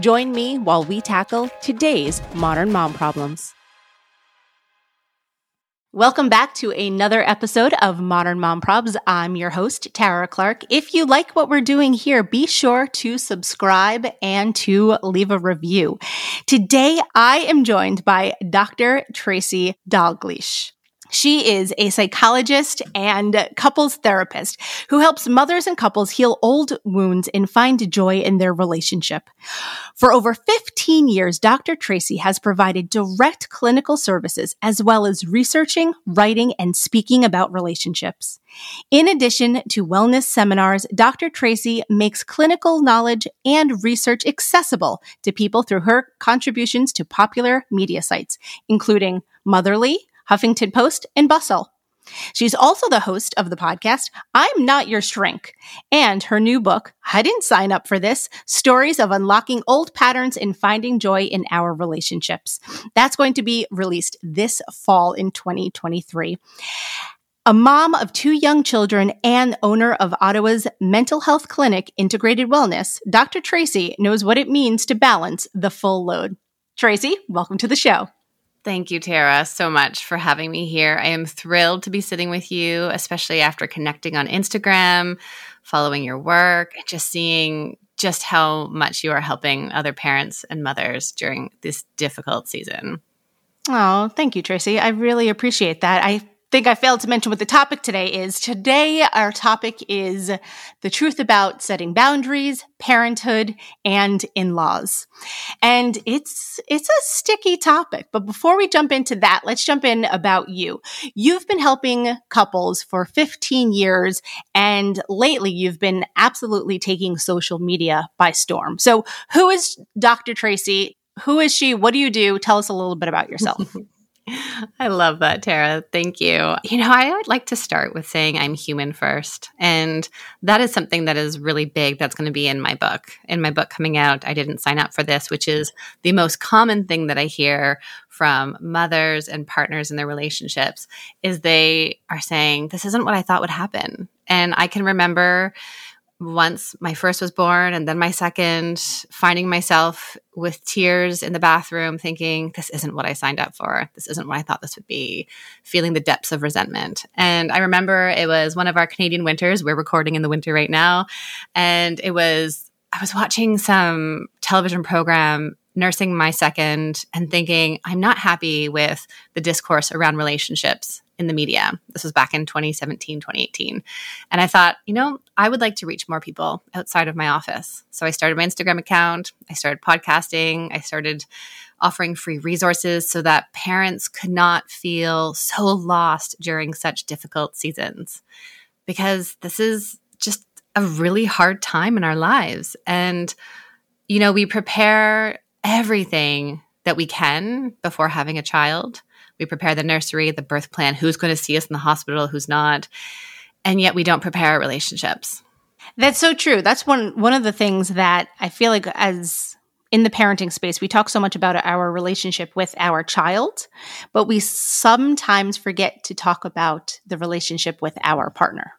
Join me while we tackle today's modern mom problems. Welcome back to another episode of Modern Mom Probs. I'm your host, Tara Clark. If you like what we're doing here, be sure to subscribe and to leave a review. Today, I am joined by Dr. Tracy Dalgleish. She is a psychologist and couples therapist who helps mothers and couples heal old wounds and find joy in their relationship. For over 15 years, Dr. Tracy has provided direct clinical services as well as researching, writing, and speaking about relationships. In addition to wellness seminars, Dr. Tracy makes clinical knowledge and research accessible to people through her contributions to popular media sites, including Motherly, Huffington Post, and Bustle. She's also the host of the podcast, I'm Not Your Shrink, and her new book, I Didn't Sign Up for This Stories of Unlocking Old Patterns and Finding Joy in Our Relationships. That's going to be released this fall in 2023. A mom of two young children and owner of Ottawa's mental health clinic, Integrated Wellness, Dr. Tracy knows what it means to balance the full load. Tracy, welcome to the show. Thank you, Tara, so much for having me here. I am thrilled to be sitting with you, especially after connecting on Instagram, following your work, and just seeing just how much you are helping other parents and mothers during this difficult season. Oh, thank you, Tracy. I really appreciate that. I think I failed to mention what the topic today is. Today, our topic is the truth about setting boundaries, parenthood, and in-laws. And it's, it's a sticky topic. But before we jump into that, let's jump in about you. You've been helping couples for 15 years and lately you've been absolutely taking social media by storm. So who is Dr. Tracy? Who is she? What do you do? Tell us a little bit about yourself. I love that, Tara. Thank you. You know, I would like to start with saying I'm human first. And that is something that is really big that's going to be in my book. In my book coming out, I didn't sign up for this, which is the most common thing that I hear from mothers and partners in their relationships is they are saying, This isn't what I thought would happen. And I can remember once my first was born and then my second, finding myself with tears in the bathroom, thinking, this isn't what I signed up for. This isn't what I thought this would be, feeling the depths of resentment. And I remember it was one of our Canadian winters. We're recording in the winter right now. And it was, I was watching some television program nursing my second and thinking, I'm not happy with the discourse around relationships in the media. This was back in 2017, 2018. And I thought, you know, I would like to reach more people outside of my office. So I started my Instagram account, I started podcasting, I started offering free resources so that parents could not feel so lost during such difficult seasons. Because this is just a really hard time in our lives. And, you know, we prepare everything that we can before having a child we prepare the nursery, the birth plan, who's going to see us in the hospital, who's not. And yet we don't prepare our relationships. That's so true. That's one one of the things that I feel like as in the parenting space, we talk so much about our relationship with our child, but we sometimes forget to talk about the relationship with our partner.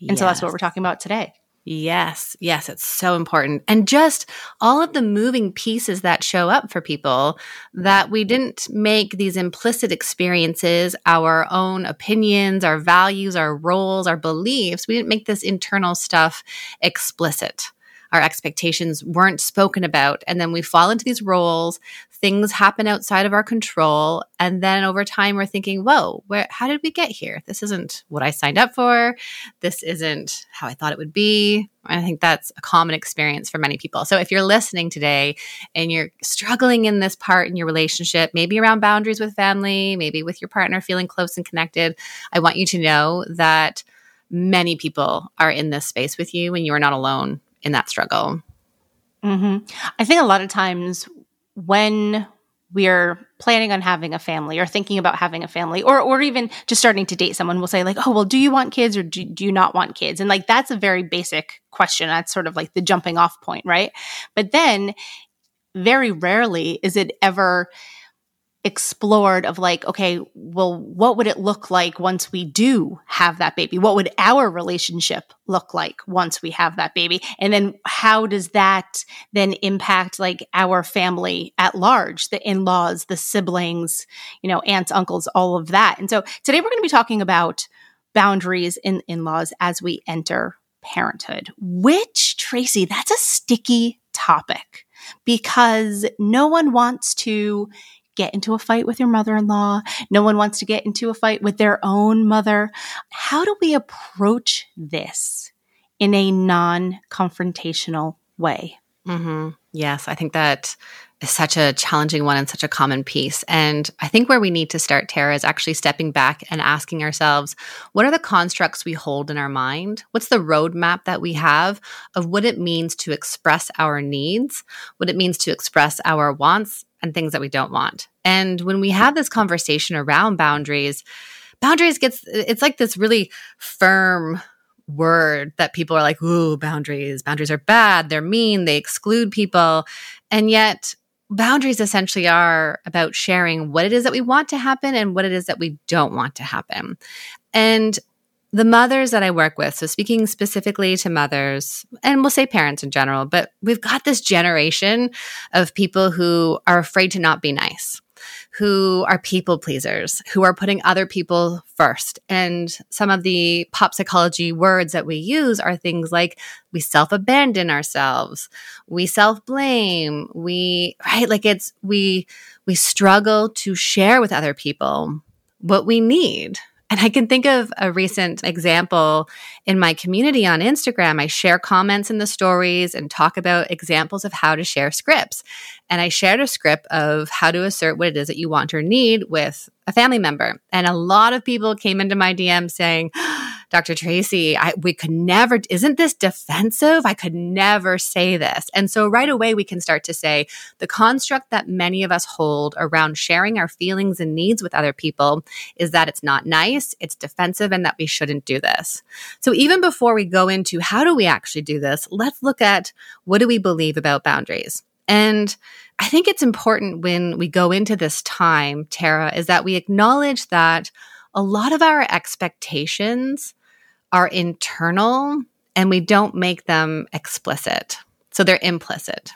And yes. so that's what we're talking about today. Yes, yes, it's so important. And just all of the moving pieces that show up for people that we didn't make these implicit experiences, our own opinions, our values, our roles, our beliefs, we didn't make this internal stuff explicit our expectations weren't spoken about. And then we fall into these roles, things happen outside of our control. And then over time, we're thinking, whoa, where, how did we get here? This isn't what I signed up for. This isn't how I thought it would be. I think that's a common experience for many people. So if you're listening today and you're struggling in this part in your relationship, maybe around boundaries with family, maybe with your partner feeling close and connected, I want you to know that many people are in this space with you and you are not alone in that struggle. Mm-hmm. I think a lot of times when we're planning on having a family or thinking about having a family or or even just starting to date someone will say like oh well do you want kids or do, do you not want kids? And like that's a very basic question. That's sort of like the jumping off point right? But then very rarely is it ever explored of like, okay, well, what would it look like once we do have that baby? What would our relationship look like once we have that baby? And then how does that then impact like our family at large, the in-laws, the siblings, you know, aunts, uncles, all of that. And so today we're going to be talking about boundaries in in-laws as we enter parenthood, which Tracy, that's a sticky topic because no one wants to get into a fight with your mother in law. No one wants to get into a fight with their own mother. How do we approach this in a non confrontational way? Mm-hmm. Yes, I think that such a challenging one and such a common piece. And I think where we need to start, Tara, is actually stepping back and asking ourselves what are the constructs we hold in our mind? What's the roadmap that we have of what it means to express our needs, what it means to express our wants, and things that we don't want. And when we have this conversation around boundaries, boundaries gets it's like this really firm word that people are like, ooh, boundaries. Boundaries are bad. They're mean. They exclude people. And yet, boundaries essentially are about sharing what it is that we want to happen and what it is that we don't want to happen. And the mothers that I work with, so speaking specifically to mothers, and we'll say parents in general, but we've got this generation of people who are afraid to not be nice, who are people pleasers, who are putting other people first. And some of the pop psychology words that we use are things like we self abandon ourselves, we self blame, we, right? Like it's, we, we struggle to share with other people what we need and I can think of a recent example in my community on Instagram. I share comments in the stories and talk about examples of how to share scripts. And I shared a script of how to assert what it is that you want or need with a family member. And a lot of people came into my DM saying, Dr. Tracy, I, we could never, isn't this defensive? I could never say this. And so right away, we can start to say the construct that many of us hold around sharing our feelings and needs with other people is that it's not nice, it's defensive, and that we shouldn't do this. So even before we go into how do we actually do this, let's look at what do we believe about boundaries. And I think it's important when we go into this time, Tara, is that we acknowledge that a lot of our expectations are internal and we don't make them explicit. So they're implicit.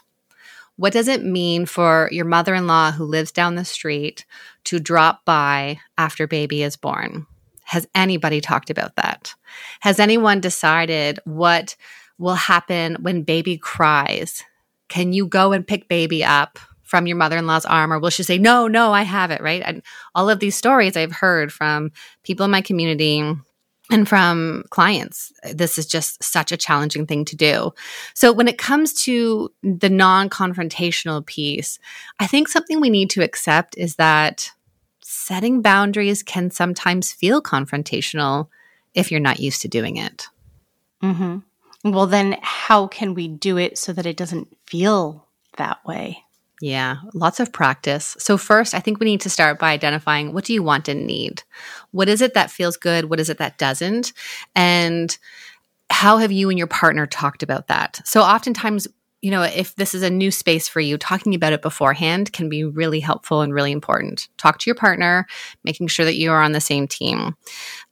What does it mean for your mother in law who lives down the street to drop by after baby is born? Has anybody talked about that? Has anyone decided what will happen when baby cries? Can you go and pick baby up from your mother-in-law's arm or will she say no no i have it right and all of these stories i've heard from people in my community and from clients this is just such a challenging thing to do. So when it comes to the non-confrontational piece i think something we need to accept is that setting boundaries can sometimes feel confrontational if you're not used to doing it. Mm-hmm. well then how can we do it so that it doesn't feel that way yeah, lots of practice. So first, I think we need to start by identifying what do you want and need? What is it that feels good? What is it that doesn't? And how have you and your partner talked about that? So oftentimes you know, if this is a new space for you, talking about it beforehand can be really helpful and really important. Talk to your partner, making sure that you are on the same team.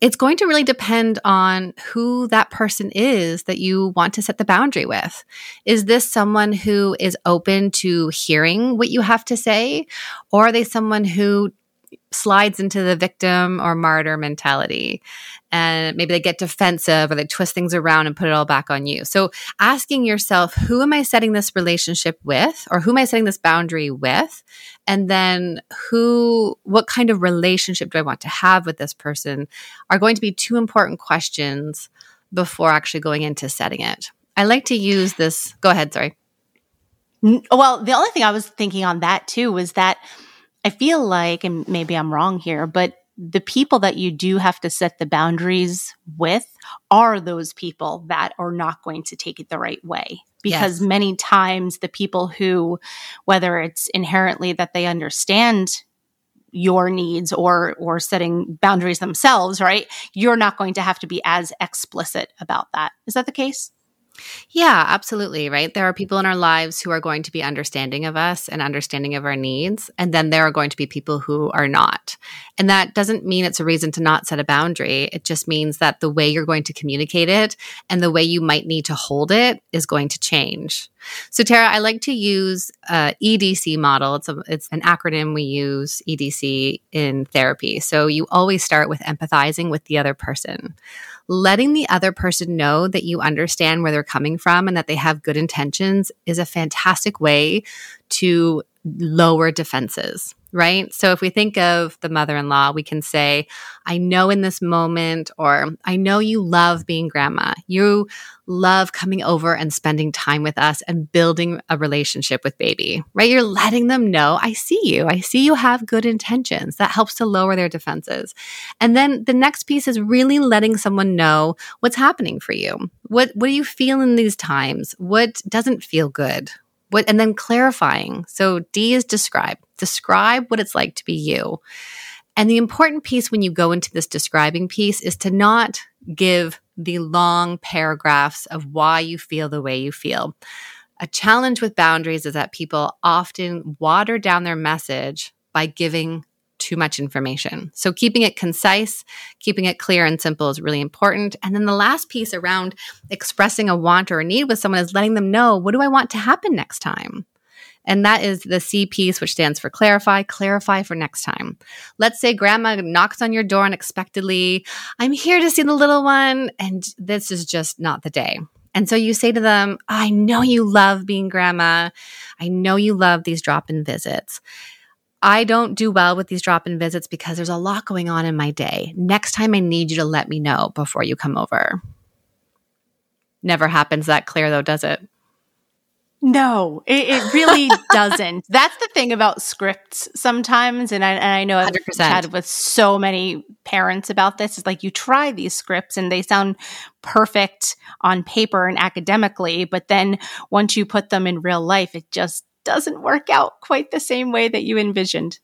It's going to really depend on who that person is that you want to set the boundary with. Is this someone who is open to hearing what you have to say? Or are they someone who slides into the victim or martyr mentality. And maybe they get defensive or they twist things around and put it all back on you. So asking yourself, who am I setting this relationship with? Or who am I setting this boundary with? And then who, what kind of relationship do I want to have with this person are going to be two important questions before actually going into setting it. I like to use this. Go ahead. Sorry. Well, the only thing I was thinking on that too was that I feel like, and maybe I'm wrong here, but the people that you do have to set the boundaries with are those people that are not going to take it the right way. Because yes. many times the people who, whether it's inherently that they understand your needs or or setting boundaries themselves right you're not going to have to be as explicit about that. Is that the case yeah, absolutely. Right. There are people in our lives who are going to be understanding of us and understanding of our needs. And then there are going to be people who are not. And that doesn't mean it's a reason to not set a boundary. It just means that the way you're going to communicate it and the way you might need to hold it is going to change. So, Tara, I like to use uh, EDC model. It's, a, it's an acronym we use, EDC, in therapy. So, you always start with empathizing with the other person letting the other person know that you understand where they're coming from and that they have good intentions is a fantastic way to lower defenses right? So if we think of the mother in law, we can say, I know in this moment, or I know you love being grandma. You love coming over and spending time with us and building a relationship with baby, right? You're letting them know, I see you. I see you have good intentions. That helps to lower their defenses. And then the next piece is really letting someone know what's happening for you. What, what do you feel in these times? What doesn't feel good? What, and then clarifying. So D is describe. Describe what it's like to be you. And the important piece when you go into this describing piece is to not give the long paragraphs of why you feel the way you feel. A challenge with boundaries is that people often water down their message by giving too much information. So keeping it concise, keeping it clear and simple is really important. And then the last piece around expressing a want or a need with someone is letting them know, what do I want to happen next time? And that is the C piece, which stands for clarify, clarify for next time. Let's say grandma knocks on your door unexpectedly. I'm here to see the little one. And this is just not the day. And so you say to them, I know you love being grandma. I know you love these drop in visits. I don't do well with these drop in visits because there's a lot going on in my day. Next time, I need you to let me know before you come over. Never happens that clear, though, does it? No, it, it really doesn't. That's the thing about scripts sometimes. And I, and I know I've 100%. chatted with so many parents about this. It's like you try these scripts and they sound perfect on paper and academically, but then once you put them in real life, it just doesn't work out quite the same way that you envisioned.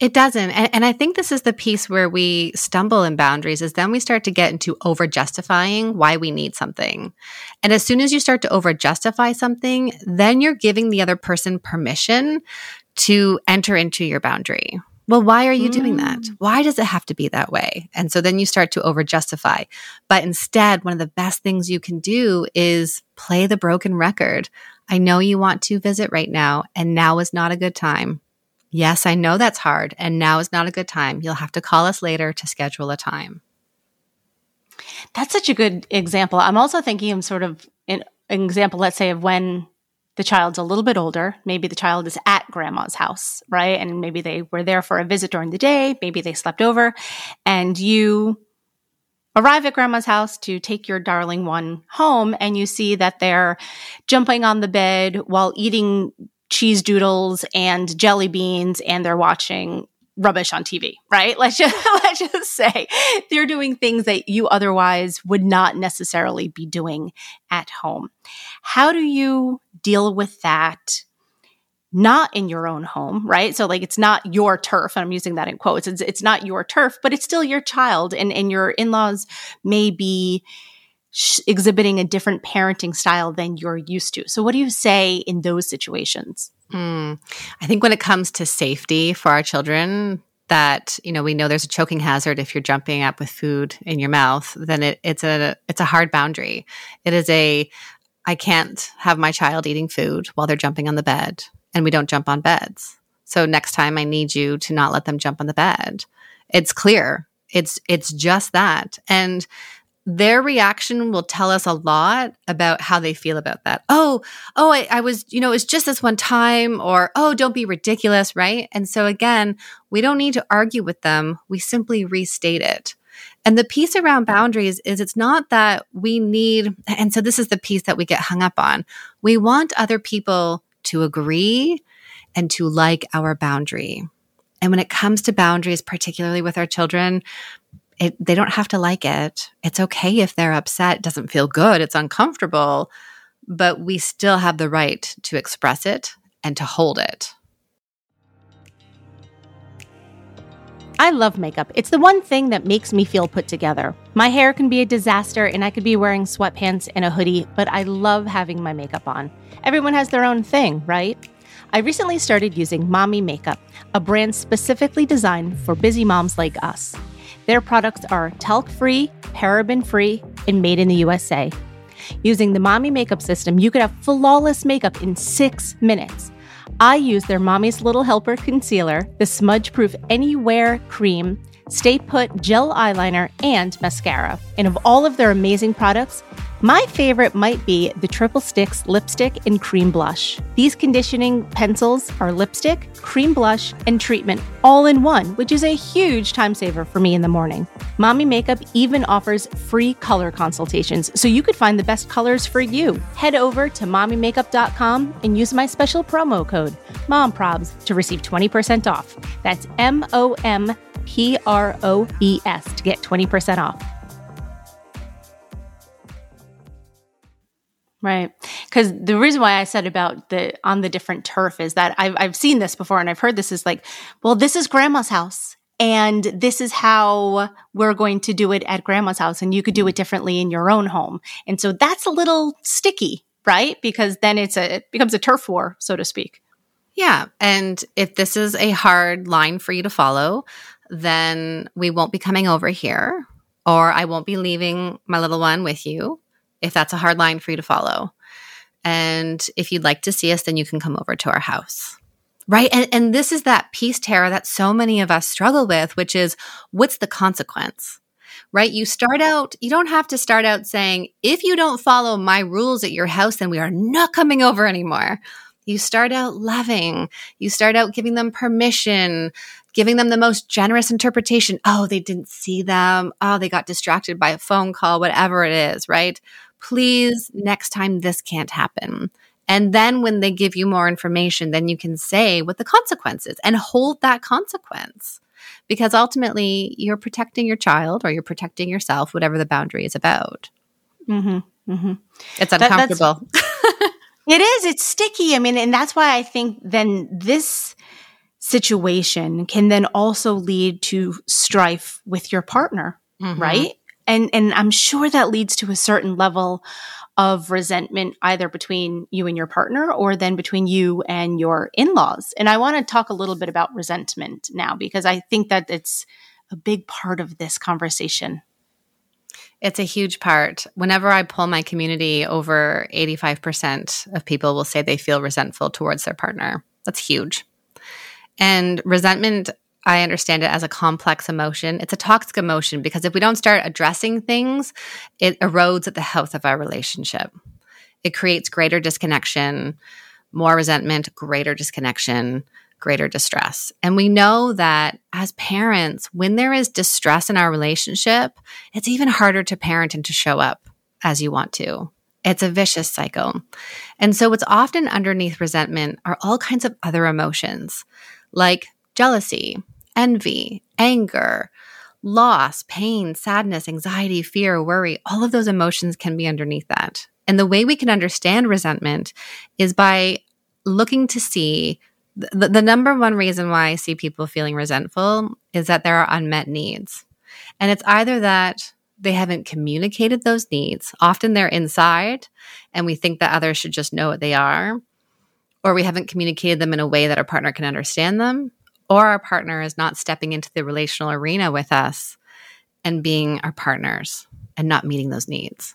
It doesn't. And, and, I think this is the piece where we stumble in boundaries is then we start to get into over justifying why we need something. And as soon as you start to over justify something, then you're giving the other person permission to enter into your boundary. Well, why are you mm. doing that? Mm. Why does it have to be that way? And so then you start to over justify. But instead, one of the best things you can do is play the broken record. I know you want to visit right now, and now is not a good time. Yes, I know that's hard, and now is not a good time. You'll have to call us later to schedule a time. That's such a good example. I'm also thinking of sort of an example, let's say, of when the child's a little bit older. Maybe the child is at grandma's house, right? And maybe they were there for a visit during the day. Maybe they slept over, and you arrive at grandma's house to take your darling one home and you see that they're jumping on the bed while eating cheese doodles and jelly beans and they're watching rubbish on TV, right? Let's just let's just say they're doing things that you otherwise would not necessarily be doing at home. How do you deal with that not in your own home, right? So like it's not your turf, and I'm using that in quotes. It's it's not your turf, but it's still your child, and and your in laws may be sh- exhibiting a different parenting style than you're used to. So what do you say in those situations? Mm. I think when it comes to safety for our children, that you know we know there's a choking hazard if you're jumping up with food in your mouth then it, it's a it's a hard boundary it is a i can't have my child eating food while they're jumping on the bed and we don't jump on beds. So next time I need you to not let them jump on the bed. It's clear. It's it's just that. And their reaction will tell us a lot about how they feel about that. Oh, oh, I, I was, you know, it's just this one time, or oh, don't be ridiculous, right? And so again, we don't need to argue with them. We simply restate it. And the piece around boundaries is it's not that we need, and so this is the piece that we get hung up on. We want other people to agree and to like our boundary. And when it comes to boundaries, particularly with our children, it, they don't have to like it. It's okay if they're upset. It doesn't feel good. It's uncomfortable. but we still have the right to express it and to hold it. I love makeup. It's the one thing that makes me feel put together. My hair can be a disaster and I could be wearing sweatpants and a hoodie, but I love having my makeup on. Everyone has their own thing, right? I recently started using Mommy Makeup, a brand specifically designed for busy moms like us. Their products are talc free, paraben free, and made in the USA. Using the Mommy Makeup system, you could have flawless makeup in six minutes. I use their Mommy's Little Helper concealer, the smudge proof anywhere cream, stay put gel eyeliner, and mascara. And of all of their amazing products, my favorite might be the Triple Sticks lipstick and cream blush. These conditioning pencils are lipstick, cream blush, and treatment all in one, which is a huge time saver for me in the morning. Mommy Makeup even offers free color consultations, so you could find the best colors for you. Head over to mommymakeup.com and use my special promo code MOMPROBS to receive 20% off. That's M O M P R O B S to get 20% off. Right. Because the reason why I said about the on the different turf is that I've, I've seen this before and I've heard this is like, well, this is grandma's house and this is how we're going to do it at grandma's house and you could do it differently in your own home. And so that's a little sticky, right? Because then it's a, it becomes a turf war, so to speak. Yeah. And if this is a hard line for you to follow, then we won't be coming over here or I won't be leaving my little one with you if that's a hard line for you to follow. And if you'd like to see us, then you can come over to our house. Right. And, and this is that piece, Tara, that so many of us struggle with, which is what's the consequence? Right. You start out, you don't have to start out saying, if you don't follow my rules at your house, then we are not coming over anymore. You start out loving, you start out giving them permission, giving them the most generous interpretation. Oh, they didn't see them. Oh, they got distracted by a phone call, whatever it is, right? Please, next time this can't happen. And then when they give you more information, then you can say what the consequence is and hold that consequence. Because ultimately, you're protecting your child or you're protecting yourself, whatever the boundary is about. Mm-hmm, mm-hmm. It's uncomfortable. That, it is. It's sticky. I mean, and that's why I think then this situation can then also lead to strife with your partner, mm-hmm. right? And and i'm sure that leads to a certain level of resentment either between you and your partner or then between you and your in-laws and i want to talk a little bit about resentment now because i think that it's a big part of this conversation it's a huge part. Whenever I pull my community, over 85% of people will say they feel resentful towards their partner. That's huge. And resentment I understand it as a complex emotion. It's a toxic emotion because if we don't start addressing things, it erodes at the health of our relationship. It creates greater disconnection, more resentment, greater disconnection, greater distress. And we know that as parents, when there is distress in our relationship, it's even harder to parent and to show up as you want to. It's a vicious cycle. And so, what's often underneath resentment are all kinds of other emotions like jealousy, envy, anger, loss, pain, sadness, anxiety, fear, worry, all of those emotions can be underneath that. And the way we can understand resentment is by looking to see the, the, number one reason why I see people feeling resentful is that there are unmet needs. And it's either that they haven't communicated those needs, often they're inside, and we think that others should just know what they are, or we haven't communicated them in a way that our partner can understand them, or our partner is not stepping into the relational arena with us and being our partners and not meeting those needs.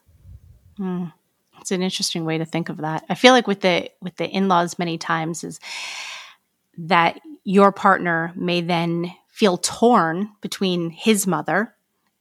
Mm. It's an interesting way to think of that. I feel like with the with the in-laws many times is that your partner may then feel torn between his mother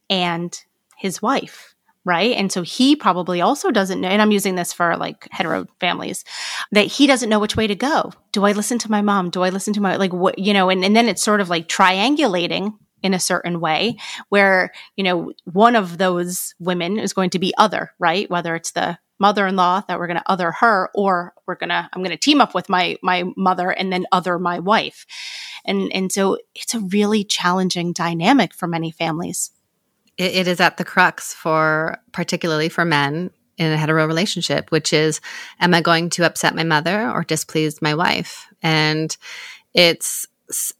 and his wife right? And so he probably also doesn't know, and I'm using this for like hetero families, that he doesn't know which way to go. Do I listen to my mom? Do I listen to my, like, what, you know, and, and then it's sort of like triangulating in a certain way where, you know, one of those women is going to be other, right? Whether it's the mother-in-law that we're going to other her or we're going to i'm going to team up with my my mother and then other my wife and and so it's a really challenging dynamic for many families it, it is at the crux for particularly for men in a hetero relationship, which is, am I going to upset my mother or displease my wife? And it's,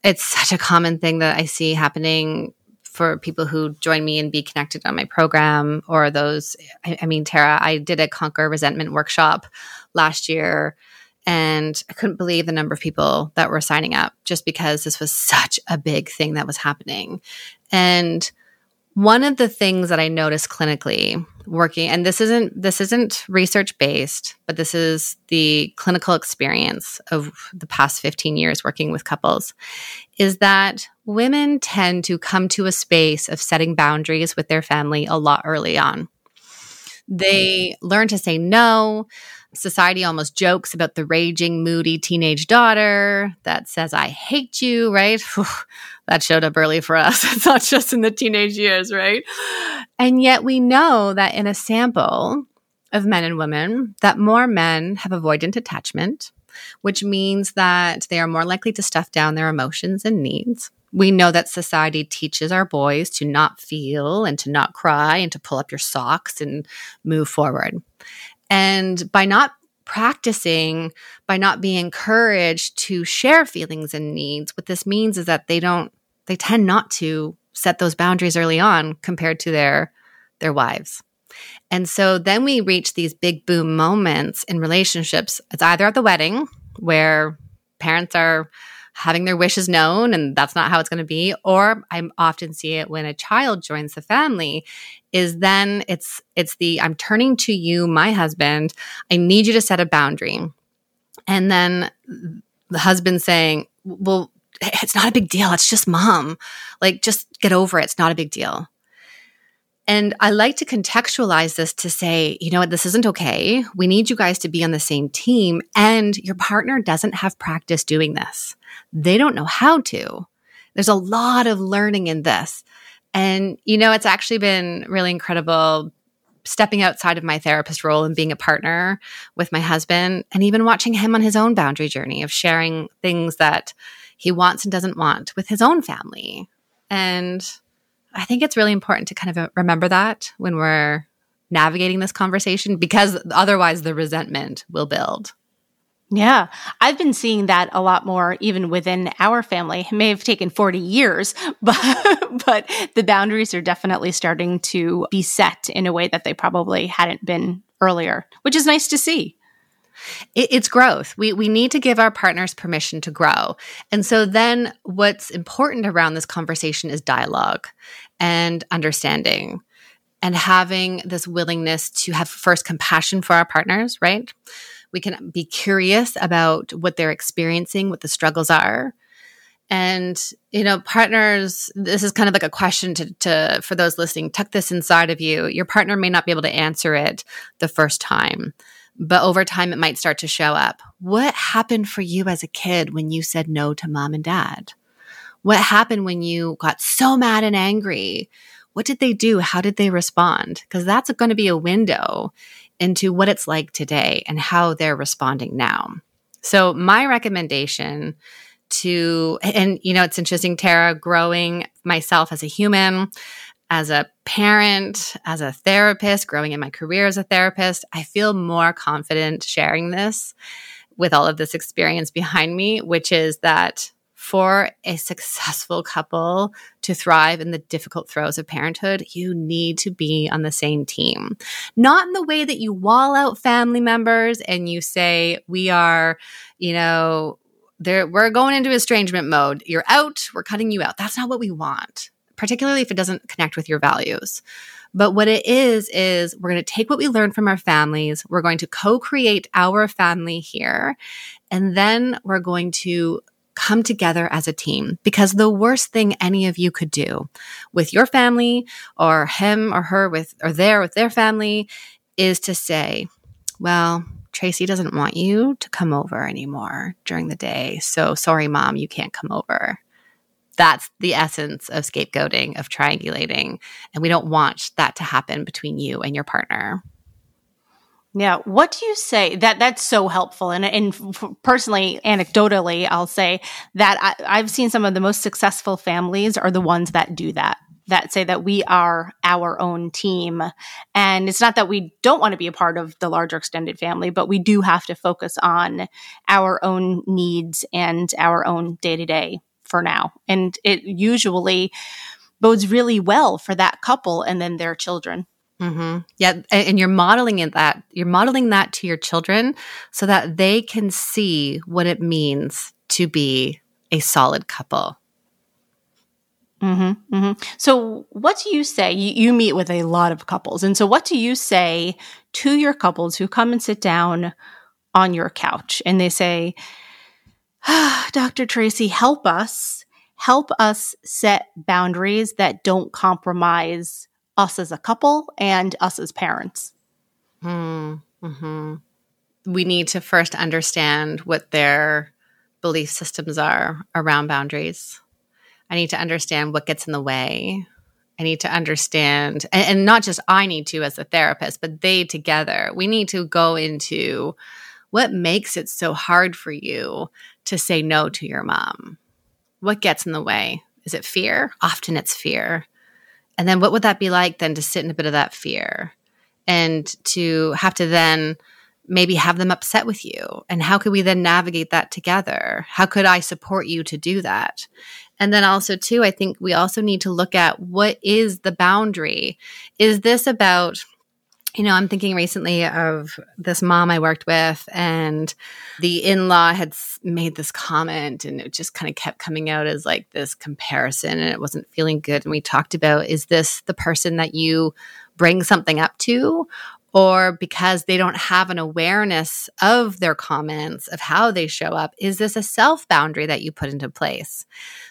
it's such a common thing that I see happening for people who join me and be connected on my program or those I, I, mean tara i did a conquer resentment workshop last year and i couldn't believe the number of people that were signing up just because this was such a big thing that was happening and one of the things that I noticed clinically working, and this isn't this isn't research based, but this is the clinical experience of the past 15 years working with couples, is that women tend to come to a space of setting boundaries with their family a lot early on. They learn to say no. Society almost jokes about the raging, moody teenage daughter that says, I hate you, right? that showed up early for us. It's not just in the teenage years, right? And yet we know that in a sample of men and women, that more men have avoidant attachment, which means that they are more likely to stuff down their emotions and needs. We know that society teaches our boys to not feel and to not cry and to pull up your socks and move forward. And by not practicing, by not being encouraged to share feelings and needs, what this means is that they don't, they tend not to set those boundaries early on compared to their their wives. And so then we reach these big boom moments in relationships. It's either at the wedding where parents are having their wishes known and that's not how it's going to be. Or i often see it when a child joins the family is then it's it's the i'm turning to you my husband. I need you to set a boundary. And then the husband saying well it's not a big deal. It's just mom. Like just get over it. It's not a big deal and I like to contextualize this to say, you know what, this isn't okay. We need you guys to be on the same team. And your partner doesn't have practice doing this they don't know how to. There's a lot of learning in this. And, you know, it's actually been really incredible stepping outside of my therapist role and being a partner with my husband and even watching him on his own boundary journey of sharing things that he wants and doesn't want with his own family. And I think it's really important to kind of uh, remember that when we're navigating this conversation because otherwise the resentment will build. Yeah, I've been seeing that a lot more even within our family. It may have taken 40 years, but but the boundaries are definitely starting to be set in a way that they probably hadn't been earlier, which is nice to see. It's growth. We we need to give our partners permission to grow. And so then what's important around this conversation is dialogue and understanding and having this willingness to have first compassion for our partners, right? We can be curious about what they're experiencing, what the struggles are. And, you know, partners, this is kind of like a question to, to for those listening, tuck this inside of you. Your partner may not be able to answer it the first time, but over time it might start to show up. What happened for you as a kid when you said no to mom and dad? What happened when you got so mad and angry? What did they do? How did they respond? Because that's going to be a window into what it's like today and how they're responding now. So, my recommendation to, and you know, it's interesting, Tara, growing myself as a human, as a parent, as a therapist, growing in my career as a therapist, I feel more confident sharing this with all of this experience behind me, which is that for a successful couple to thrive in the difficult throes of parenthood, you need to be on the same team. Not in the way that you wall out family members and you say, we are, you know, there, we're going into estrangement mode. You're out, we're cutting you out. That's not what we want, particularly if it doesn't connect with your values. But what it is, is we're going to take what we learned from our families. We're going to co create our family here. And then we're going to come together as a team because the worst thing any of you could do with your family or him or her with or there with their family is to say, well, Tracy doesn't want you to come over anymore during the day. So sorry, mom, you can't come over. That's the essence of scapegoating, of triangulating. And we don't want that to happen between you and your partner. Yeah. What do you say that that's so helpful? And, and personally, anecdotally, I'll say that I, I've seen some of the most successful families are the ones that do that. that say that we are our own team. And it's not that we don't want to be a part of the larger extended family, but we do have to focus on our own needs and our own day to day for now. And it usually bodes really well for that couple and then their children. Mm-hmm. Yeah, and you're modeling it that you're modeling that to your children so that they can see what it means to be a solid couple. Mm-hmm, mm-hmm. So, what do you say? You, you, meet with a lot of couples. And so, what do you say to your couples who come and sit down on your couch and they say, Dr. Tracy, help us, help us set boundaries that don't compromise us as a couple and us as parents? Mm-hmm. We need to first understand what their belief systems are around boundaries I need to understand what gets in the way. I need to understand, and, and, not just I need to as a therapist, but they together. We need to go into what makes it so hard for you to say no to your mom. What gets in the way? Is it fear? Often it's fear. And then what would that be like then to sit in a bit of that fear and to have to then maybe have them upset with you? And how could we then navigate that together? How could I support you to do that? And then also, too, I think we also need to look at what is the boundary? Is this about, you know, I'm thinking recently of this mom I worked with, and the in law had made this comment, and it just kind of kept coming out as like this comparison, and it wasn't feeling good. And we talked about is this the person that you bring something up to? Or because they don't have an awareness of their comments, of how they show up, is this a self boundary that you put into place?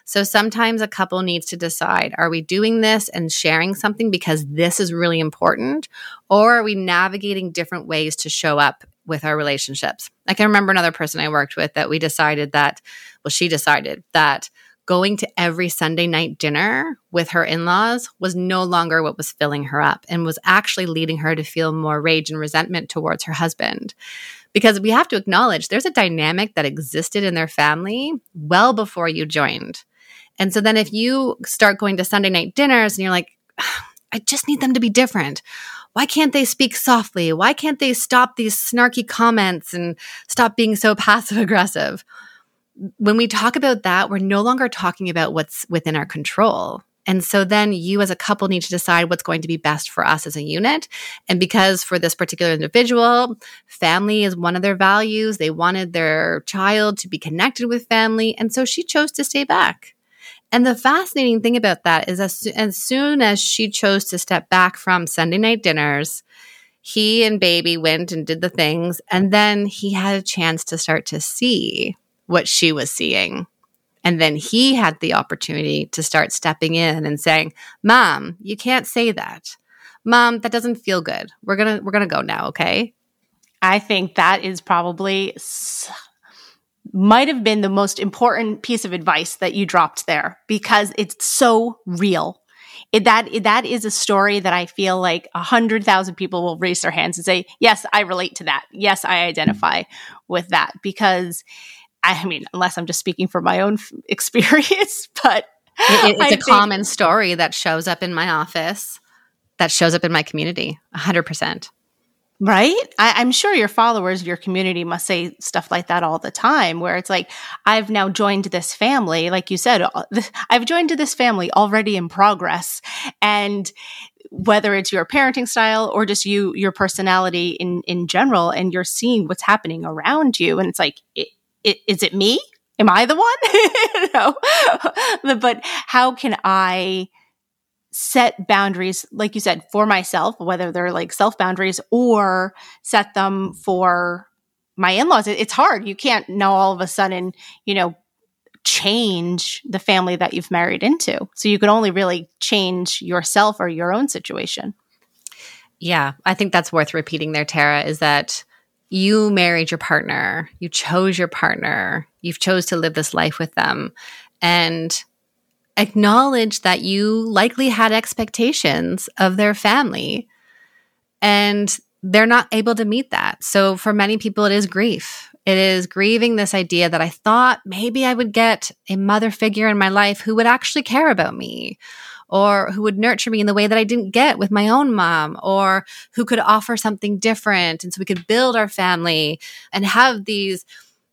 So sometimes a couple needs to decide are we doing this and sharing something because this is really important? Or are we navigating different ways to show up with our relationships? I can remember another person I worked with that we decided that, well, she decided that going to every Sunday night dinner with her in laws was no longer what was filling her up and was actually leading her to feel more rage and resentment towards her husband. Because we have to acknowledge there's a dynamic that existed in their family well before you joined. And so then if you start going to Sunday night dinners and you're like, I just need them to be different. Why can't they speak softly? Why can't they stop these snarky comments and stop being so passive aggressive? When we talk about that, we're no longer talking about what's within our control. And so then you as a couple need to decide what's going to be best for us as a unit. And because for this particular individual, family is one of their values, they wanted their child to be connected with family. And so she chose to stay back. And the fascinating thing about that is as, as soon as she chose to step back from Sunday night dinners, he and baby went and did the things. And then he had a chance to start to see what she was seeing. And then he had the opportunity to start stepping in and saying, "Mom, you can't say that. Mom, that doesn't feel good. We're going to we're going to go now, okay?" I think that is probably might have been the most important piece of advice that you dropped there because it's so real. It, that that is a story that I feel like a hundred thousand people will raise their hands and say, "Yes, I relate to that. Yes, I identify with that." Because I mean, unless I'm just speaking from my own experience, but it, it's I a common story that shows up in my office, that shows up in my community, 100%. Right? I, am sure your followers, your community must say stuff like that all the time, where it's like, I've now joined this family. Like you said, I've joined this family already in progress. And whether it's your parenting style or just you, your personality in, in general, and you're seeing what's happening around you. And it's like, it, is it me? Am I the one? no. but how can I set boundaries, like you said, for myself, whether they're like self boundaries or set them for my in laws? It's hard. You can't now all of a sudden, you know, change the family that you've married into. So you can only really change yourself or your own situation. Yeah, I think that's worth repeating there, Tara, is that you married your partner, you chose your partner, you've chose to live this life with them and acknowledge that you likely had expectations of their family and they're not able to meet that. So for many people it is grief. It is grieving this idea that I thought maybe I would get a mother figure in my life who would actually care about me or who would nurture me in the way that I didn't get with my own mom, or who could offer something different. And so we could build our family and have these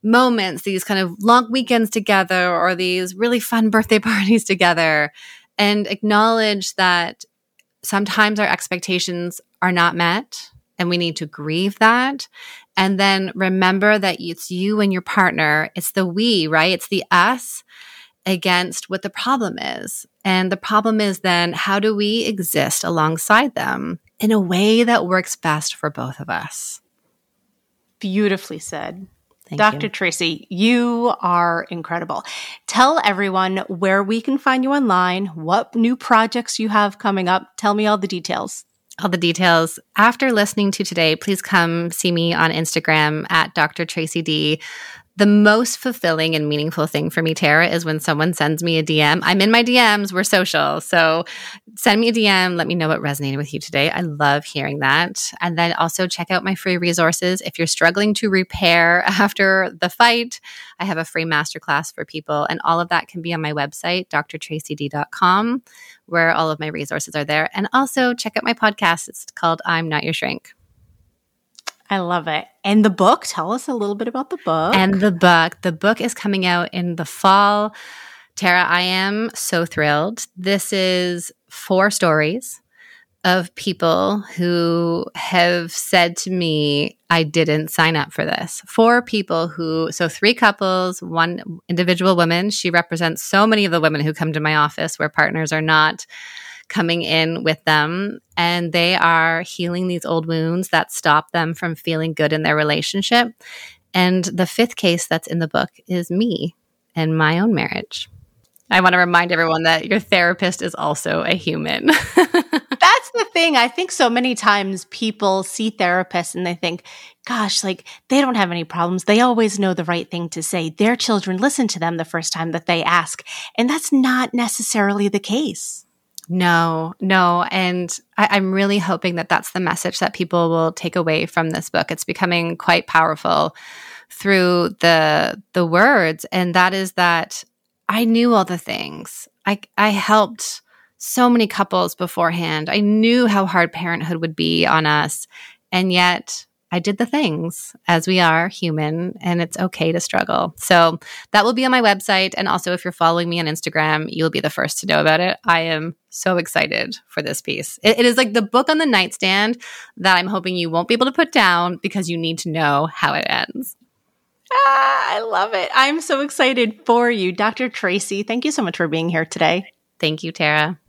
moments, these kind of long weekends together, or these really fun birthday parties together, and acknowledge that sometimes our expectations are not met and we need to grieve that. And then remember that it's you and your partner, it's the we, right? It's the us against what the problem is. And the problem is then how do we exist alongside them in a way that works best for both of us? Beautifully said. Thank Dr. You. Tracy, you are incredible. Tell everyone where we can find you online, what new projects you have coming up. Tell me all the details all the details. After listening to today, please come see me on Instagram at Dr. Tracy D. The most fulfilling and meaningful thing for me, Tara, is when someone sends me a DM. I'm in my DMs, we're social. So send me a DM, let me know what resonated with you today. I love hearing that. And then also check out my free resources. If you're struggling to repair after the fight, I have a free masterclass for people. And all of that can be on my website, drtracyd.com, where all of my resources are there. And also check out my podcast. It's called I'm Not Your Shrink. I love it. And the book, tell us a little bit about the book. And the book, the book is coming out in the fall. Tara, I am so thrilled. This is four stories of people who have said to me, I didn't sign up for this. Four people who, so three couples, one individual woman. She represents so many of the women who come to my office where partners are not coming in with them and they are healing these old wounds that stop them from feeling good in their relationship. And the fifth case that's in the book is me and my own marriage. I want to remind everyone that your therapist is also a human. That's the thing. I think so many times people see therapists and they think, gosh, like they don't have any problems. They always know the right thing to say. Their children listen to them the first time that they ask. And that's not necessarily the case. No, no. And I, am really hoping that that's the message that people will take away from this book. It's becoming quite powerful through the the words. And that is that I knew all the things. I I helped so many couples beforehand. I knew how hard parenthood would be on us. And yet I did the things as we are human and it's okay to struggle. So that will be on my website. And also, if you're following me on Instagram, you'll be the first to know about it. I am so excited for this piece. it, it is like the book on the nightstand that I'm hoping you won't be able to put down because you need to know how it ends. Ah, I love it. I'm so excited for you, Dr. Tracy. Thank you so much for being here today. Thank you, Tara.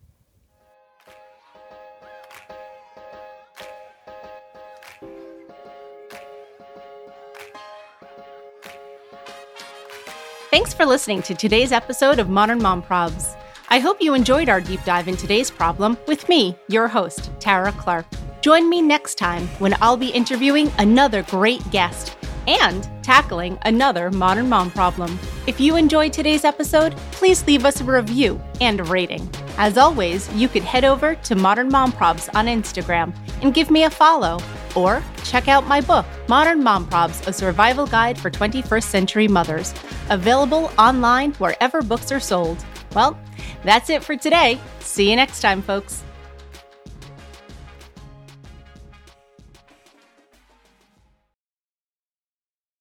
Thanks for listening to today's episode of Modern Mom Probs. I hope you enjoyed our deep dive in today's problem with me, your host, Tara Clark. Join me next time when I'll be interviewing another great guest and tackling another modern mom problem. If you enjoyed today's episode, please leave us a review and a rating. As always, you could head over to Modern Mom Probs on Instagram and give me a follow or check out my book, Modern Mom Probs A Survival Guide for 21st Century Mothers, available online wherever books are sold. Well, that's it for today. See you next time, folks.